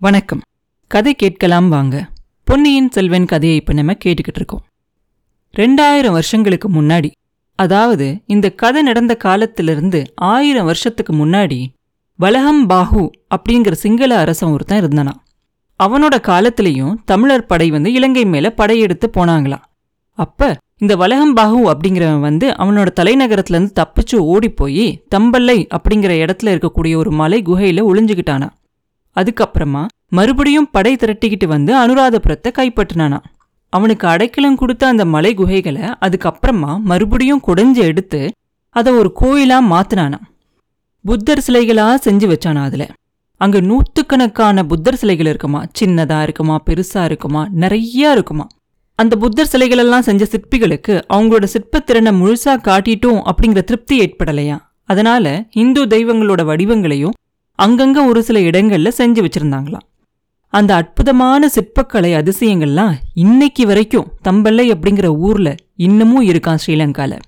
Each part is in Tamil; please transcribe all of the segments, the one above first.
வணக்கம். கதை கேட்கலாம் வாங்க. பொன்னியின் செல்வன் கதையை இப்ப நம்ம கேட்டுக்கிட்டு இருக்கோம். ரெண்டாயிரம் வருஷங்களுக்கு முன்னாடி அதாவது இந்த கதை நடந்த காலத்திலிருந்து ஆயிரம் வருஷத்துக்கு முன்னாடி வலகம் பாஹு அப்படிங்கிற சிங்கள அரசன் ஒருத்தன் இருந்தானா. அவனோட காலத்திலையும் தமிழர் படை வந்து இலங்கை மேல படையெடுத்து போனாங்களாம். அப்ப இந்த வலகம் பாஹு அப்படிங்கிறவன் வந்து அவனோட தலைநகரத்துல இருந்து தப்பிச்சு ஓடி போய் தம்பல்லை அப்படிங்கிற இடத்துல இருக்கக்கூடிய ஒரு மலை குகையில ஒளிஞ்சுக்கிட்டானா அதுக்கப்புறமா மறுபடியும் படை திரட்டிக்கிட்டு வந்து அனுராதபுரத்தை கைப்பற்றினானா அவனுக்கு அடைக்கலம் கொடுத்த அந்த மலை குகைகளை அதுக்கப்புறமா மறுபடியும் குடைஞ்சு எடுத்து அதை ஒரு கோயிலா மாத்தினானா புத்தர் சிலைகளா செஞ்சு வச்சானா அதுல. அங்க நூத்துக்கணக்கான புத்தர் சிலைகள் இருக்குமா? சின்னதா இருக்குமா? பெருசா இருக்குமா? நிறைய இருக்குமா? அந்த புத்தர் சிலைகளெல்லாம் செஞ்ச சிற்பிகளுக்கு அவங்களோட சிற்பத்திறனை முழுசா காட்டிட்டோம் அப்படிங்கிற திருப்தி ஏற்படலையா? அதனால இந்து தெய்வங்களோட வடிவங்களையும் அங்கங்க ஒரு சில இடங்கள்ல செஞ்சு வச்சிருந்தாங்களாம். அந்த அற்புதமான சிற்பக்கலை அதிசயங்கள்லாம் இன்னைக்கு வரைக்கும் தம்பல்லை அப்படிங்கிற ஊர்ல இன்னமும் இருக்கான் ஸ்ரீலங்கால.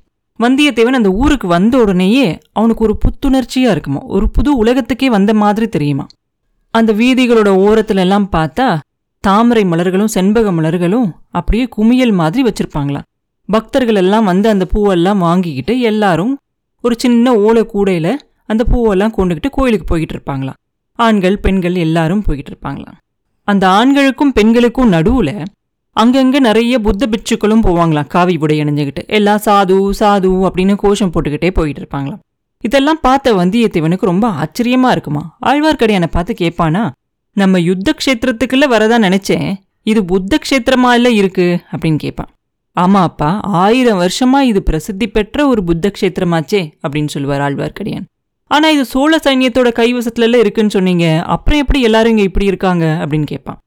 வந்தியத்தேவன் அந்த ஊருக்கு வந்த உடனேயே அவனுக்கு ஒரு புத்துணர்ச்சியா இருக்குமா ஒரு புது உலகத்துக்கே வந்த மாதிரி தெரியுமா அந்த வீதிகளோட ஓரத்துல எல்லாம் பார்த்தா தாமரை மலர்களும் செண்பக மலர்களும் அப்படியே குமியல் மாதிரி வச்சிருப்பாங்களாம். பக்தர்கள் எல்லாம் வந்து அந்த பூவெல்லாம் வாங்கிக்கிட்டு எல்லாரும் ஒரு சின்ன ஓலை கூடையில அந்த பூவெல்லாம் கொண்டுகிட்டு கோயிலுக்கு போய்கிட்டு இருப்பாங்களாம். ஆண்கள் பெண்கள் எல்லாரும் போய்கிட்டு இருப்பாங்களாம். அந்த ஆண்களுக்கும் பெண்களுக்கும் நடுவுல அங்கங்க நிறைய புத்த பிட்சுக்களும் போவாங்களாம் காவி உடை அணிஞ்சுக்கிட்டு எல்லாம் சாது சாது அப்படின்னு கோஷம் போட்டுக்கிட்டே போயிட்டு இருப்பாங்களாம். இதெல்லாம் பார்த்த வந்தியத்தேவனுக்கு ரொம்ப ஆச்சரியமா இருக்குமா. ஆழ்வார்க்கடியானை பார்த்து கேட்பானா நம்ம யுத்த கஷேத்திரத்துக்குள்ளே வரதா நினைச்சேன். இது புத்த கஷேத்திரமா இல்லை இருக்கு? அப்படின்னு கேட்பான். ஆமா அப்பா ஆயிரம் வருஷமா இது பிரசித்தி பெற்ற ஒரு புத்த கஷேத்திரமாச்சே அப்படின்னு சொல்லுவார் ஆழ்வார்க்கடியான். ஆனால் இது சோழ சைன்யத்தோட கைவசத்துல எல்லாம் இருக்குன்னு சொன்னீங்க. அப்புறம் எப்படி எல்லாரும் இங்கே இப்படி இருக்காங்க? அப்படின்னு கேட்பான்.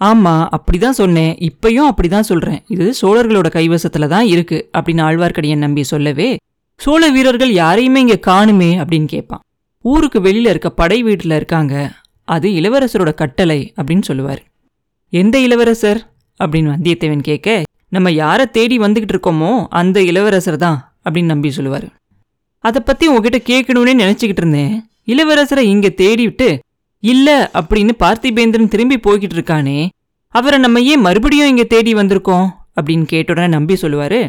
ஆமாம் அப்படி தான் சொன்னேன். இப்பையும் அப்படி தான் சொல்கிறேன் இது சோழர்களோட கைவசத்தில் தான் இருக்குது அப்படின்னு ஆழ்வார்க்கடியன் நம்பி சொல்லவே சோழ வீரர்கள் யாரையுமே இங்கே காணுமே அப்படின்னு கேட்பான். ஊருக்கு வெளியில் இருக்க படை வீட்டில் இருக்காங்க. அது இளவரசரோட கட்டளை அப்படின்னு சொல்லுவார். எந்த இளவரசர்? அப்படின்னு வந்தியத்தேவன் கேட்க நம்ம யாரை தேடி வந்துக்கிட்டு இருக்கோமோ அந்த இளவரசர் தான் அப்படின்னு நம்பி சொல்லுவார். அதை பத்தி உங்ககிட்ட கேட்கணும்னே நினச்சிக்கிட்டு இருந்தேன். இளவரசரை இங்கே தேடிவிட்டு இல்லை அப்படின்னு பார்த்திபேந்திரன் திரும்பி போய்கிட்டு இருக்கானே. அவரை நம்ம ஏன் மறுபடியும் இங்கே தேடி வந்திருக்கோம்? அப்படின்னு கேட்ட உடனே நம்பி சொல்லுவாரு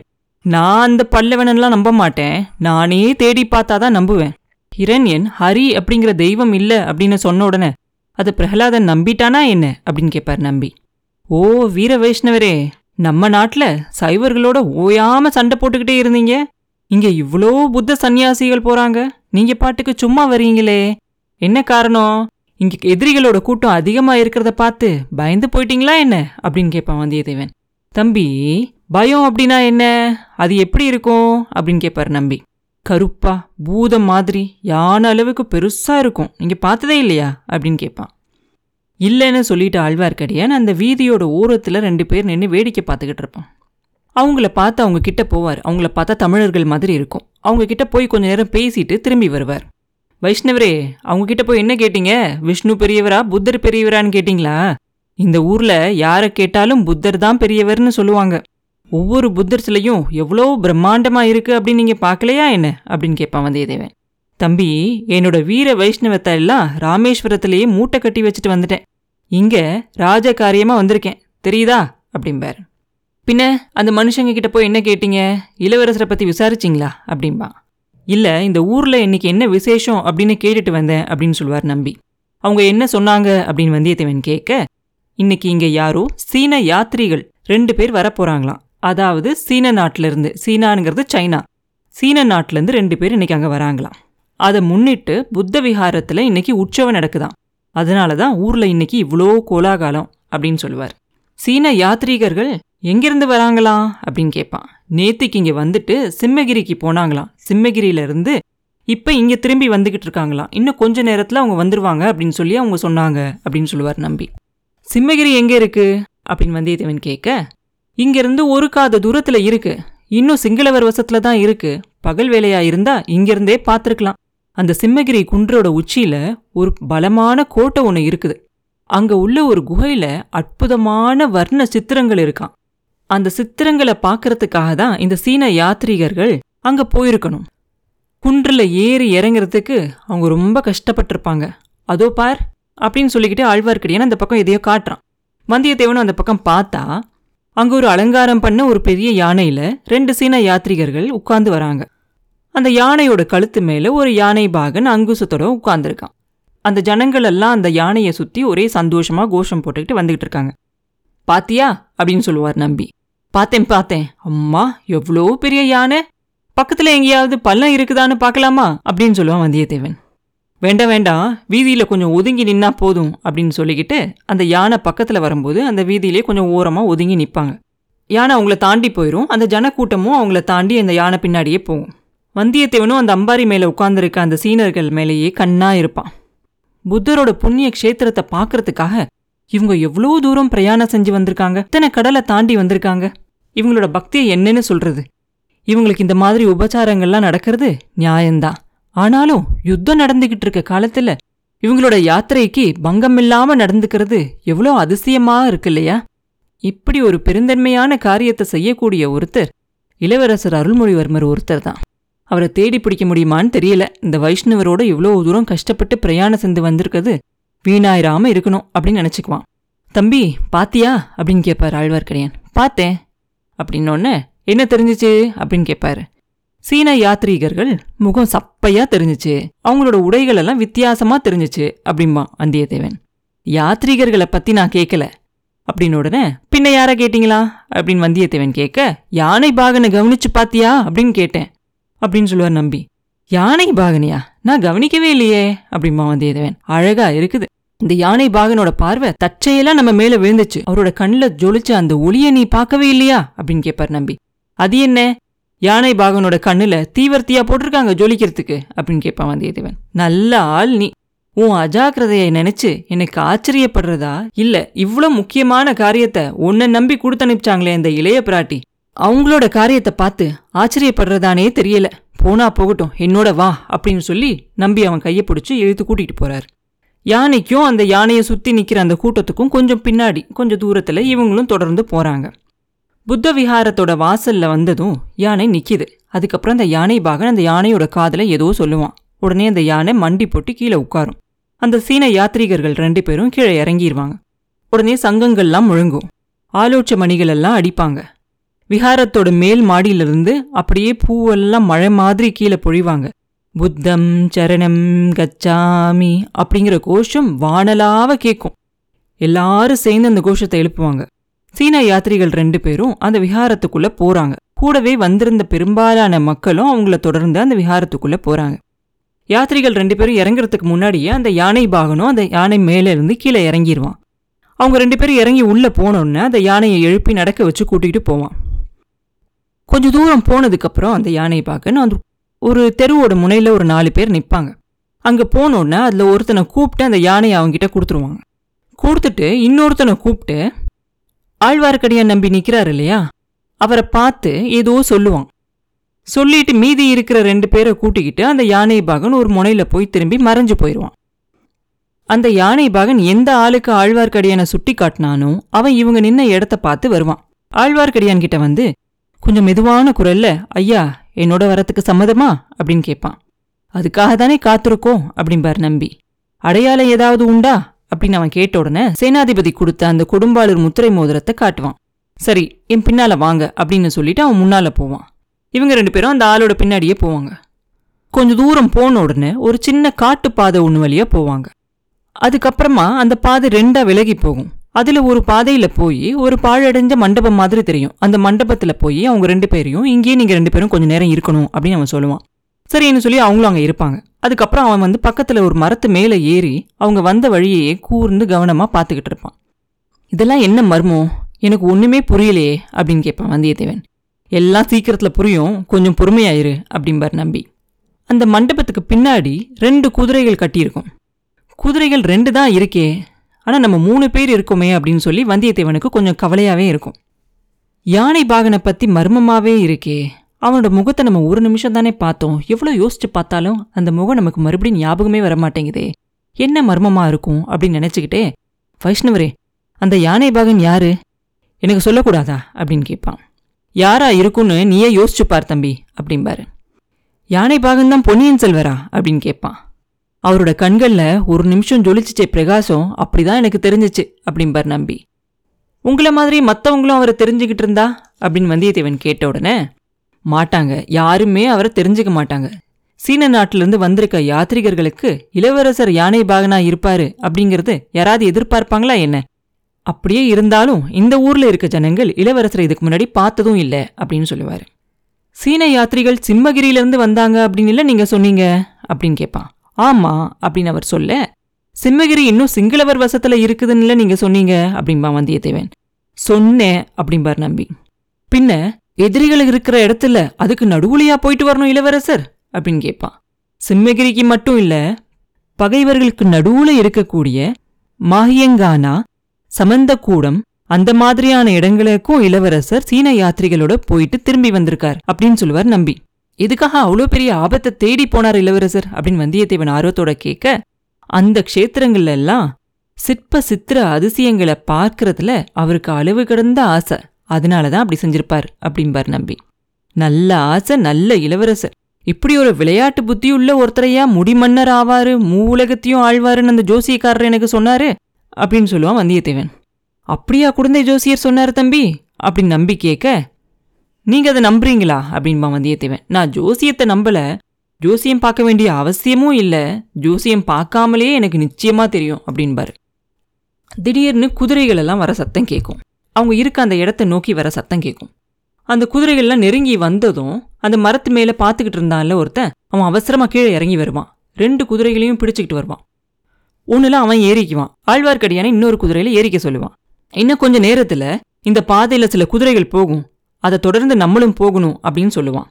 நான் அந்த பல்லவனெல்லாம் நம்ப மாட்டேன். நானே தேடி பார்த்தாதான் நம்புவேன். ஹிரண்யன் ஹரி அப்படிங்கிற தெய்வம் இல்லை அப்படின்னு சொன்ன உடனே அது பிரகலாதன் நம்பிட்டானா என்ன? அப்படின்னு கேட்பார் நம்பி. ஓ வீர வைஷ்ணவரே நம்ம நாட்டில் சைவர்களோட ஓயாமல் சண்டை போட்டுக்கிட்டே இருந்தீங்க. இங்கே இவ்வளோ புத்த சந்நியாசிகள் போறாங்க. நீங்க பாட்டுக்கு சும்மா வரீங்களே. என்ன காரணம்? இங்க எதிரிகளோட கூட்டம் அதிகமா இருக்கிறத பார்த்து பயந்து போயிட்டீங்களா என்ன? அப்படின்னு கேட்பான் வந்தியத்தேவன். தம்பி பயம் அப்படின்னா என்ன? அது எப்படி இருக்கும்? அப்படின்னு கேட்பார் நம்பி. கருப்பா பூதம் மாதிரி யானை அளவுக்கு பெருசா இருக்கும். நீங்க பார்த்ததே இல்லையா? அப்படின்னு கேட்பான். இல்லைன்னு சொல்லிட்டு ஆழ்வார்க்கடியான் அந்த வீதியோட ஓரத்துல ரெண்டு பேர் நின்று வேடிக்கை பார்த்துக்கிட்டு இருப்பான். அவங்கள பார்த்து அவங்க கிட்ட போவார். அவங்கள பார்த்தா தமிழர்கள் மாதிரி இருக்கும். அவங்க கிட்ட போய் கொஞ்ச நேரம் பேசிட்டு திரும்பி வருவார். வைஷ்ணவரே அவங்க கிட்ட போய் என்ன கேட்டீங்க? விஷ்ணு பெரியவரா புத்தர் பெரியவரான்னு கேட்டிங்களா? இந்த ஊர்ல யாரை கேட்டாலும் புத்தர் தான் பெரியவர்னு சொல்லுவாங்க. ஒவ்வொரு புத்தர் சிலையும் எவ்வளோ பிரம்மாண்டமா இருக்கு அப்படின்னு நீங்க பார்க்கலையா என்ன? அப்படின்னு கேட்பான் வந்தியத்தேவன். தம்பி என்னோட வீர வைஷ்ணவத்தை எல்லாம் ராமேஸ்வரத்திலேயே மூட்டை கட்டி வச்சுட்டு வந்துட்டேன். இங்க ராஜ காரியமா வந்திருக்கேன். தெரியுதா? அப்படிம்பார். பின்ன அந்த மனுஷங்க கிட்ட போய் என்ன கேட்டீங்க? இளவரசரை பத்தி விசாரிச்சிங்களா? அப்படின்பா இல்ல இந்த ஊர்ல இன்னைக்கு என்ன விசேஷம் அப்படின்னு கேட்டுட்டு வந்தேன் அப்படின்னு சொல்லுவார் நம்பி. அவங்க என்ன சொன்னாங்க அப்படின்னு வந்தியத்தேவன் கேட்க இன்னைக்கு இங்க யாரோ சீன யாத்ரிகள் ரெண்டு பேர் வரப்போகிறாங்களாம் அதாவது சீன நாட்டுல இருந்து சைனா. சீன நாட்டிலேருந்து ரெண்டு பேர் இன்னைக்கு அங்க வராங்களாம். அதை முன்னிட்டு புத்த விஹாரத்துல இன்னைக்கு உற்சவம் நடக்குதாம். அதனால தான் ஊரில் இன்னைக்கு இவ்வளோ கோலாகாலம் அப்படின்னு சொல்லுவார். சீன யாத்ரீகர்கள் எங்கிருந்து வராங்களா? அப்படின்னு கேட்பான். நேத்திக்கு இங்கே வந்துட்டு சிம்மகிரிக்கு போனாங்களாம். சிம்மகிரியில இருந்து இங்கே திரும்பி வந்துக்கிட்டு இருக்காங்களாம். இன்னும் கொஞ்ச நேரத்துல அவங்க வந்துருவாங்க அப்படின்னு சொல்லி அவங்க சொன்னாங்க அப்படின்னு சொல்லுவார் நம்பி. சிம்மகிரி எங்கே இருக்கு? அப்படின்னு வந்தியத்தேவன் கேட்க இங்கிருந்து ஒரு காத தூரத்துல இருக்கு. இன்னும் சிங்களவர் வசத்துல தான் இருக்கு. பகல் வேலையா இருந்தா இங்கிருந்தே பார்த்துருக்கலாம். அந்த சிம்மகிரி குன்றோட உச்சியில ஒரு பலமான கோட்டை ஒன்று இருக்குது. அங்க உள்ள ஒரு குகையில அற்புதமான வர்ண சித்திரங்கள் இருக்கான் அந்த சித்திரங்களை பார்க்கறதுக்காக தான் இந்த சீன யாத்ரீகர்கள் அங்க போயிருக்கணும். குன்றில் ஏறி இறங்குறதுக்கு அவங்க ரொம்ப கஷ்டப்பட்டிருப்பாங்க. அதோ பார் அப்படின்னு சொல்லிக்கிட்டு ஆழ்வார்க்கடியான் அந்த பக்கம் எதையோ காட்டுறான். வந்தியத்தேவனும் அந்த பக்கம் பார்த்தா அங்க ஒரு அலங்காரம் பண்ண ஒரு பெரிய யானையில ரெண்டு சீன யாத்ரிகர்கள் உட்கார்ந்து வராங்க. அந்த யானையோட கழுத்து மேல ஒரு யானை பாகன் அங்குசத்தோட உட்கார்ந்துருக்கான். அந்த ஜனங்கள் எல்லாம் அந்த யானையை சுற்றி ஒரே சந்தோஷமா கோஷம் போட்டுக்கிட்டு வந்துகிட்டு இருக்காங்க. பாத்தியா? அப்படின்னு சொல்லுவார் நம்பி. பார்த்தேன் பார்த்தேன். அம்மா எவ்வளோ பெரிய யானை? பக்கத்தில் எங்கேயாவது பள்ளம் இருக்குதான்னு பார்க்கலாமா? அப்படின்னு சொல்லுவான் வந்தியத்தேவன். வேண்டாம் வேண்டாம். வீதியில் கொஞ்சம் ஒதுங்கி நின்னா போதும் அப்படின்னு சொல்லிக்கிட்டு அந்த யானை பக்கத்தில் வரும்போது அந்த வீதியிலே கொஞ்சம் ஓரமாக ஒதுங்கி நிற்பாங்க யானை அவங்கள தாண்டி போயிடும் அந்த ஜனக்கூட்டமும் அவங்கள தாண்டி அந்த யானை பின்னாடியே போகும். வந்தியத்தேவனும் அந்த அம்பாரி மேலே உட்காந்துருக்க அந்த சீனர்கள் மேலேயே கண்ணாக இருப்பான். புத்தரோட புண்ணிய க்ஷேத்திரத்தை பார்க்கறதுக்காக இவங்க எவ்வளோ தூரம் பிரயாணம் செஞ்சு வந்திருக்காங்க? இத்தனை கடலை தாண்டி வந்திருக்காங்க? இவங்களோட பக்தியை என்னன்னு சொல்றது? இவங்களுக்கு இந்த மாதிரி உபச்சாரங்கள்லாம் நடக்கிறது நியாயம்தான் ஆனாலும் யுத்தம் நடந்துகிட்டு இருக்க காலத்துல இவங்களோட யாத்திரைக்கு பங்கம் இல்லாம நடந்துக்கிறது எவ்வளோ அதிசயமா இருக்கு இல்லையா இப்படி ஒரு பெருந்தன்மையான காரியத்தை செய்யக்கூடிய ஒருத்தர் இளவரசர் அருள்மொழிவர்மர் ஒருத்தர் தான். அவரை தேடி பிடிக்க முடியுமான்னு தெரியல. இந்த வைஷ்ணவரோட இவ்வளோ தூரம் கஷ்டப்பட்டு பிரயாணம் செஞ்சு வந்திருக்கிறது வீணாயிராம இருக்கணும் அப்படின்னு நினச்சிக்குவான். தம்பி பாத்தியா? அப்படின்னு கேட்பார் ஆழ்வார்க்கடியான். பார்த்தேன். அப்படின்னோடனே என்ன தெரிஞ்சிச்சு? அப்படின்னு கேட்பாரு சீன யாத்ரீகர்கள் முகம் சப்பையா தெரிஞ்சுச்சு. அவங்களோட உடைகள் எல்லாம் வித்தியாசமா தெரிஞ்சுச்சு அப்படிம்பா வந்தியத்தேவன். யாத்ரீகர்களை பத்தி நான் கேட்கல அப்படின்னு உடனே பின்ன யாரை கேட்டீங்களா? அப்படின்னு வந்தியத்தேவன் கேட்க யானை பாகனை கவனிச்சு பாத்தியா? அப்படின்னு கேட்டேன். அப்படின்னு சொல்லுவார் நம்பி. யானை பாகனியா? நான் கவனிக்கவே இல்லையே அப்படிம்பா வந்தியத்தேவன். அழகா இருக்குது. இந்த யானை பாகனோட பார்வை தற்செயலா நம்ம மேல விழுந்துச்சு. அவரோட கண்ணில் ஜொலிச்ச அந்த ஒளிய நீ பார்க்கவே இல்லையா? அப்படின்னு கேட்பார் நம்பி. அது என்ன? யானை பாகனோட கண்ணுல தீவர்த்தியா போட்டிருக்காங்க ஜொலிக்கிறதுக்கு அப்படின்னு கேட்பான் வந்தியத்தேவன். நல்ல ஆள் நீ. உன் அஜாக்கிரதையை நினைச்சு எனக்கு ஆச்சரியப்படுறதா? இல்ல இவ்ளோ முக்கியமான காரியத்தை உன்னை நம்பி கொடுத்து அனுப்பிச்சாங்களே இந்த இளைய பிராட்டி. அவங்களோட காரியத்தை பார்த்து ஆச்சரியப்படுறதானே தெரியல. போனா போகட்டும் என்னோட வா அப்படின்னு சொல்லி நம்பி அவன் கையை பிடிச்சி இழுத்து கூட்டிட்டு போறாரு. யானைக்கும் அந்த யானையை சுற்றி நிற்கிற அந்த கூட்டத்துக்கும் கொஞ்சம் பின்னாடி கொஞ்சம் தூரத்தில் இவங்களும் தொடர்ந்து போகிறாங்க புத்த விஹாரத்தோட வாசலில் வந்ததும் யானை நிற்கிது அதுக்கப்புறம் அந்த யானை பாகன் அந்த யானையோட காதில் ஏதோ சொல்லுவான். உடனே அந்த யானை மண்டி போட்டு கீழே உட்காரும். அந்த சீன யாத்ரீகர்கள் ரெண்டு பேரும் கீழே இறங்கிடுவாங்க உடனே சங்கங்கள்லாம் முழங்கும். ஆலோச்ச மணிகள் எல்லாம் அடிப்பாங்க. விஹாரத்தோட மேல் மாடியிலிருந்து அப்படியே பூவெல்லாம் மழை மாதிரி கீழே பொழிவாங்க. புத்தம் சரணம் கச்சாமி அப்படிங்கிற கோஷம் வானலாவ கேட்கும் எல்லாரும் சேர்ந்து அந்த கோஷத்தை எழுப்புவாங்க. சீனா யாத்ரிகள் ரெண்டு பேரும் அந்த விஹாரத்துக்குள்ள போறாங்க. கூடவே வந்திருந்த பெரும்பாலான மக்களும் அவங்கள தொடர்ந்து அந்த விஹாரத்துக்குள்ள போறாங்க. யாத்ரிகள் ரெண்டு பேரும் இறங்குறதுக்கு முன்னாடியே அந்த யானை பாகனும் அந்த யானை மேலே இருந்து கீழே இறங்கிடுவான் அவங்க ரெண்டு பேரும் இறங்கி உள்ள போனோடனே அந்த யானையை எழுப்பி நடக்க வச்சு கூட்டிகிட்டு போவான். கொஞ்சம் தூரம் போனதுக்கப்புறம் அந்த யானை பாகன் அந்த ஒரு தெருவோட முனையில் ஒரு நாலு பேர் நிற்பாங்க அங்கே போனோடனே அதில் ஒருத்தனை கூப்பிட்டு அந்த யானையை அவங்ககிட்ட கொடுத்துருவாங்க. கொடுத்துட்டு இன்னொருத்தனை கூப்பிட்டு ஆழ்வார்க்கடியான் நம்பி நிற்கிறார் இல்லையா? அவரை பார்த்து ஏதோ சொல்லுவான். சொல்லிட்டு மீதி இருக்கிற ரெண்டு பேரை கூட்டிக்கிட்டு அந்த யானை பாகன் ஒரு முனையில் போய் திரும்பி மறைஞ்சு போயிடுவான் அந்த யானை பாகன் எந்த ஆளுக்கு ஆழ்வார்க்கடியானை சுட்டி காட்டினானோ அவன் இவங்க நின்ன இடத்த பார்த்து வருவான். ஆழ்வார்க்கடியான் கிட்ட வந்து கொஞ்சம் மெதுவான குரல்ல ஐயா என்னோட வரத்துக்கு சம்மதமா? அப்படின்னு கேட்பான் அதுக்காக தானே காத்திருக்கோம் அப்படிம்பார் நம்பி. அடையாளம் ஏதாவது உண்டா? அப்படின்னு அவன் கேட்ட உடனே சேனாதிபதி கொடுத்த அந்த கொடும்பாளூர் முத்திரை மோதிரத்தை காட்டுவான். சரி என் பின்னால வாங்க அப்படின்னு சொல்லிட்டு அவன் முன்னால போவான். இவங்க ரெண்டு பேரும் அந்த ஆளோட பின்னாடியே போவாங்க. கொஞ்ச தூரம் போன உடனே ஒரு சின்ன காட்டு பாதை ஒன்று வழியா போவாங்க. அதுக்கப்புறமா அந்த பாதை ரெண்டாக விலகி போகும். அதில் ஒரு பாதையில் போய் ஒரு பாழடைஞ்ச மண்டபம் மாதிரி தெரியும். அந்த மண்டபத்தில் போய் அவங்க ரெண்டு பேரையும் இங்கேயே நீங்கள் ரெண்டு பேரும் கொஞ்சம் நேரம் இருக்கணும் அப்படின்னு அவன் சொல்லுவான். சரின்னு சொல்லி அவங்களும் அங்கே இருப்பாங்க. அதுக்கப்புறம் அவன் வந்து பக்கத்தில் ஒரு மரத்து மேலே ஏறி அவங்க வந்த வழியே கூர்ந்து கவனமாக பார்த்துக்கிட்டு இருப்பான். இதெல்லாம் என்ன மர்மம்? எனக்கு ஒன்றுமே புரியலையே அப்படின்னு கேட்பான் வந்தியத்தேவன். எல்லாம் சீக்கிரத்தில் புரியும். கொஞ்சம் பொறுமையாயிரு அப்படிம்பார் நம்பி. அந்த மண்டபத்துக்கு பின்னாடி ரெண்டு குதிரைகள் கட்டியிருக்கும். குதிரைகள் ரெண்டு தான் இருக்கே ஆனால் நம்ம மூணு பேர் இருக்கோமே அப்படின்னு சொல்லி வந்தியத்தேவனுக்கு கொஞ்சம் கவலையாகவே இருக்கும். யானை பாகனை பற்றி மர்மமாகவே இருக்கே. அவனோட முகத்தை நம்ம ஒரு நிமிஷம் தானே பார்த்தோம். எவ்வளோ யோசிச்சு பார்த்தாலும் அந்த முகம் நமக்கு மறுபடியும் ஞாபகமே வர மாட்டேங்குதே. என்ன மர்மமாக இருக்கும் அப்படின்னு நினச்சிக்கிட்டே வைஷ்ணவரே அந்த யானை பாகன் யாரு? எனக்கு சொல்லக்கூடாதா? அப்படின்னு கேட்பான். யாரா இருக்குன்னு நீயே யோசிச்சு பார் தம்பி அப்படிம்பாரு. யானை பாகன் தான் பொன்னியின் செல்வரா? அப்படின்னு கேட்பான். அவரோட கண்களில் ஒரு நிமிஷம் ஜொலிச்சிச்சே பிரகாசம். அப்படிதான் எனக்கு தெரிஞ்சிச்சு அப்படிம்பார் நம்பி. உங்களை மாதிரி மற்றவங்களும் அவரை தெரிஞ்சுக்கிட்டு இருந்தா? அப்படின்னு வந்தியத்தேவன் கேட்ட உடனே மாட்டாங்க. யாருமே அவரை தெரிஞ்சுக்க மாட்டாங்க. சீன நாட்டிலிருந்து வந்திருக்க யாத்ரிகர்களுக்கு இளவரசர் யானை பாகனா இருப்பாரு அப்படிங்கிறது யாராவது எதிர்பார்ப்பாங்களா என்ன? அப்படியே இருந்தாலும் இந்த ஊர்ல இருக்க ஜனங்கள் இளவரசரை இதுக்கு முன்னாடி பார்த்ததும் இல்லை அப்படின்னு சொல்லுவார். சீன யாத்ரிகள் சிம்மகிரியிலிருந்து வந்தாங்க அப்படின்னு இல்லை நீங்க சொன்னீங்க? அப்படின்னு கேட்பான் ஆமா அப்படின்னு அவர் சொல்ல சிம்மகிரி இன்னும் சிங்களவர் வசத்துல இருக்குதுன்னு நீங்க சொன்னீங்க அப்படின்பா வந்தியத்தேவன். சொன்னேன் அப்படிம்பார் நம்பி. பின்ன எதிரிகள் இருக்கிற இடத்துல அதுக்கு நடுவுலையா போயிட்டு வரணும் இளவரசர்? அப்படின்னு கேட்பான் சிம்மகிரிக்கு மட்டும் இல்ல பகைவர்களுக்கு நடுவுல இருக்கக்கூடிய மாஹியங்கானா சமந்தக்கூடம் அந்த மாதிரியான இடங்களுக்கும் இளவரசர் சீன யாத்திரிகளோட போயிட்டு திரும்பி வந்திருக்கார் அப்படின்னு சொல்லுவார் நம்பி. எதுக்காக அவ்வளோ பெரிய ஆபத்தை தேடி போனார் இளவரசர் அப்படின்னு வந்தியத்தேவன் ஆர்வத்தோட கேட்க அந்த க்ஷேத்திரங்கள்ல எல்லாம் சிற்ப சித்திர அதிசயங்களை பார்க்கறதுல அவருக்கு அளவு கிடந்த ஆசை. அதனால தான் அப்படி செஞ்சிருப்பார் அப்படிம்பார் நம்பி. நல்ல ஆசை நல்ல இளவரசர். இப்படி ஒரு விளையாட்டு புத்தியுள்ள ஒருத்தரையா முடிமன்னர் ஆவாரு மூவுலகத்தையும் ஆழ்வாருன்னு அந்த ஜோசியக்காரர் எனக்கு சொன்னாரு அப்படின்னு சொல்லுவான் வந்தியத்தேவன். அப்படியா குழந்தை ஜோசியர் சொன்னாரு தம்பி? அப்படின்னு நம்பி கேட்க நீங்க அதை நம்புறீங்களா? அப்படின்பா வந்தியத்தேவன். நான் ஜோசியத்தை நம்பல. ஜோசியம் பார்க்க வேண்டிய அவசியமும் இல்லை. ஜோசியம் பார்க்காமலே எனக்கு நிச்சயமா தெரியும் அப்படின்பாரு. திடீர்னு குதிரைகள் எல்லாம் வர சத்தம் கேட்கும் அவங்க இருக்க அந்த இடத்த நோக்கி வர சத்தம் கேட்கும் அந்த குதிரைகள்லாம் நெருங்கி வந்ததும் அந்த மரத்து மேலே பார்த்துக்கிட்டு இருந்தான்ல ஒருத்தன் அவன் அவசரமாக கீழே இறங்கி வருவான். ரெண்டு குதிரைகளையும் பிடிச்சிக்கிட்டு வருவான். ஒண்ணுல அவன் ஏறிக்குவான். ஆழ்வார்க்கடியான இன்னொரு குதிரையில் ஏறிக்க சொல்லுவான். இன்னும் கொஞ்சம் நேரத்தில் இந்த பாதையில் சில குதிரைகள் போகும். அதை தொடர்ந்து நம்மளும் போகணும் அப்படின்னு சொல்லுவான்.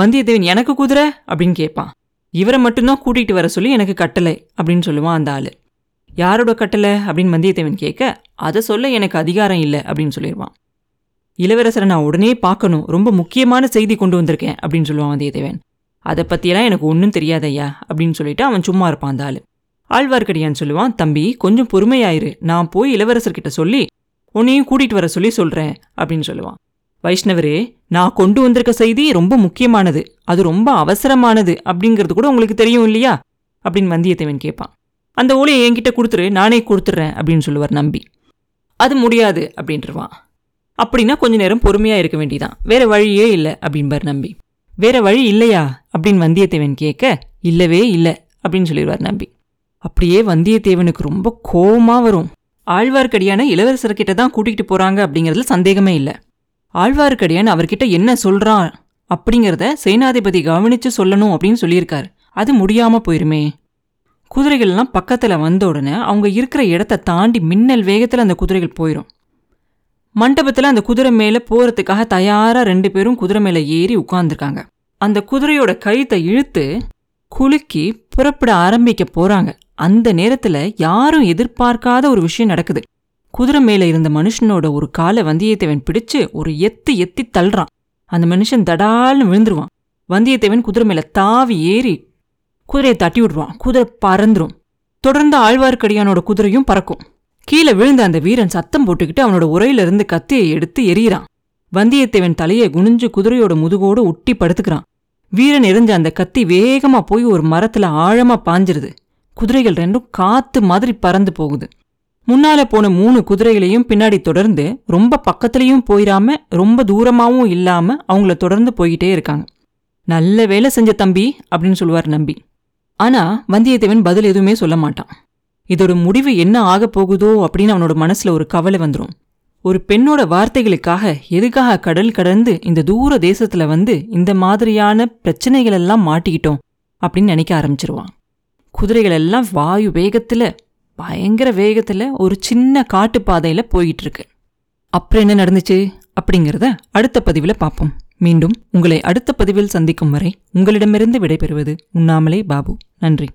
வந்தியத்தேவன் எனக்கு குதிரை? அப்படின்னு கேட்பான். இவரை மட்டும்தான் கூட்டிகிட்டு வர சொல்லி எனக்கு கட்டளை அப்படின்னு சொல்லுவான் அந்த ஆள். யாரோட கட்டளை? அப்படின்னு வந்தியத்தேவன் கேட்க அதை சொல்ல எனக்கு அதிகாரம் இல்லை அப்படின்னு சொல்லிடுவான். இளவரசரை நான் உடனே பார்க்கணும். ரொம்ப முக்கியமான செய்தி கொண்டு வந்திருக்கேன் அப்படின்னு சொல்லுவான் வந்தியத்தேவன். அதை பற்றியெல்லாம் எனக்கு ஒன்றும் தெரியாதையா அப்படின்னு சொல்லிட்டு அவன் சும்மா இருப்பான் அந்த ஆள். ஆழ்வார்க்கடியான் சொல்லுவான் தம்பி கொஞ்சம் பொறுமையாயிரு. நான் போய் இளவரசர்கிட்ட சொல்லி உன்னையும் கூட்டிகிட்டு வர சொல்லி சொல்கிறேன் அப்படின்னு சொல்லுவான். வைஷ்ணவரே நான் கொண்டு வந்திருக்க செய்தி ரொம்ப முக்கியமானது. அது ரொம்ப அவசரமானது அப்படிங்கிறது கூட உங்களுக்கு தெரியும் இல்லையா? அப்படின்னு வந்தியத்தேவன் கேட்பான். அந்த ஓலையை என்கிட்ட கொடுத்துரு நானே கொடுத்துட்றேன் அப்படின்னு சொல்லுவார் நம்பி. அது முடியாது அப்படின்றவான். அப்படின்னா கொஞ்ச நேரம் பொறுமையாக இருக்க வேண்டியதான் வேற வழியே இல்லை அப்படின்பார் நம்பி. வேற வழி இல்லையா? அப்படின்னு வந்தியத்தேவன் கேட்க இல்லவே இல்லை அப்படின்னு சொல்லிடுவார் நம்பி. அப்படியே வந்தியத்தேவனுக்கு ரொம்ப கோபமாக வரும். ஆழ்வார்க்கடியான இளவரசர்கிட்ட தான் கூட்டிகிட்டு போகிறாங்க அப்படிங்கிறதுல சந்தேகமே இல்லை. ஆழ்வார்க்கடியான் அவர்கிட்ட என்ன சொல்றான் அப்படிங்கிறத சேனாதிபதி கவனிச்சு சொல்லணும் அப்படின்னு சொல்லியிருக்காரு. அது முடியாம போயிருமே. குதிரைகள்லாம் பக்கத்துல வந்த உடனே அவங்க இருக்கிற இடத்த தாண்டி மின்னல் வேகத்துல அந்த குதிரைகள் போயிடும் மண்டபத்தில் அந்த குதிரை மேலே போகிறதுக்காக தயாராக ரெண்டு பேரும் குதிரை மேலே ஏறி உட்காந்துருக்காங்க அந்த குதிரையோட கழுத்தை இழுத்து குலுக்கி புறப்பட ஆரம்பிக்க போகிறாங்க அந்த நேரத்தில் யாரும் எதிர்பார்க்காத ஒரு விஷயம் நடக்குது. குதிரை மேல இருந்த மனுஷனோட ஒரு காலை வந்தியத்தேவன் பிடிச்சு ஒரு எத்து எத்தி தள்ளுறான். அந்த மனுஷன் தடால்னு விழுந்துருவான். வந்தியத்தேவன் குதிரை மேல தாவி ஏறி குதிரையை தட்டி விடுவான். குதிரை பறந்துரும். தொடர்ந்து ஆழ்வார்க்கடியானோட குதிரையும் பறக்கும். கீழே விழுந்த அந்த வீரன் சத்தம் போட்டுக்கிட்டு அவனோட உரையிலிருந்து கத்தியை எடுத்து எறிகிறான். வந்தியத்தேவன் தலையை குனிஞ்சு குதிரையோட முதுகோடு ஒட்டி படுத்துக்கிறான். வீரன் எரிஞ்ச அந்த கத்தி வேகமா போய் ஒரு மரத்துல ஆழமா பாஞ்சிருது. குதிரைகள் ரெண்டும் காத்து மாதிரி பறந்து போகுது. முன்னால போன மூணு குதிரைகளையும் பின்னாடி தொடர்ந்து ரொம்ப பக்கத்துலயும் போயிடாம ரொம்ப தூரமாவும் இல்லாம அவங்கள தொடர்ந்து போய்கிட்டே இருக்காங்க. நல்ல வேலை செஞ்ச தம்பி அப்படின்னு சொல்லுவார் நம்பி. ஆனா வந்தியத்தேவன் பதில் எதுவுமே சொல்ல மாட்டான். இதோட முடிவு என்ன ஆகப் போகுதோ அப்படின்னு அவனோட மனசுல ஒரு கவலை வந்துடும் ஒரு பெண்ணோட வார்த்தைகளுக்காக எதுக்காக கடல் கடந்து இந்த தூர தேசத்துல வந்து இந்த மாதிரியான பிரச்சனைகள் எல்லாம் மாட்டிக்கிட்டோம் அப்படின்னு நினைக்க ஆரம்பிச்சிருவான். குதிரைகள் எல்லாம் வாயு வேகத்துல பயங்கர வேகத்துல ஒரு சின்ன காட்டுப்பாதையில போயிட்டு இருக்கு அப்புறம் என்ன நடந்துச்சு அப்படிங்கிறத அடுத்த பதிவில் பார்ப்போம். மீண்டும் உங்களை அடுத்த பதிவில் சந்திக்கும் வரை உங்களிடமிருந்து விடைபெறுவது உண்ணாமலே பாபு. நன்றி.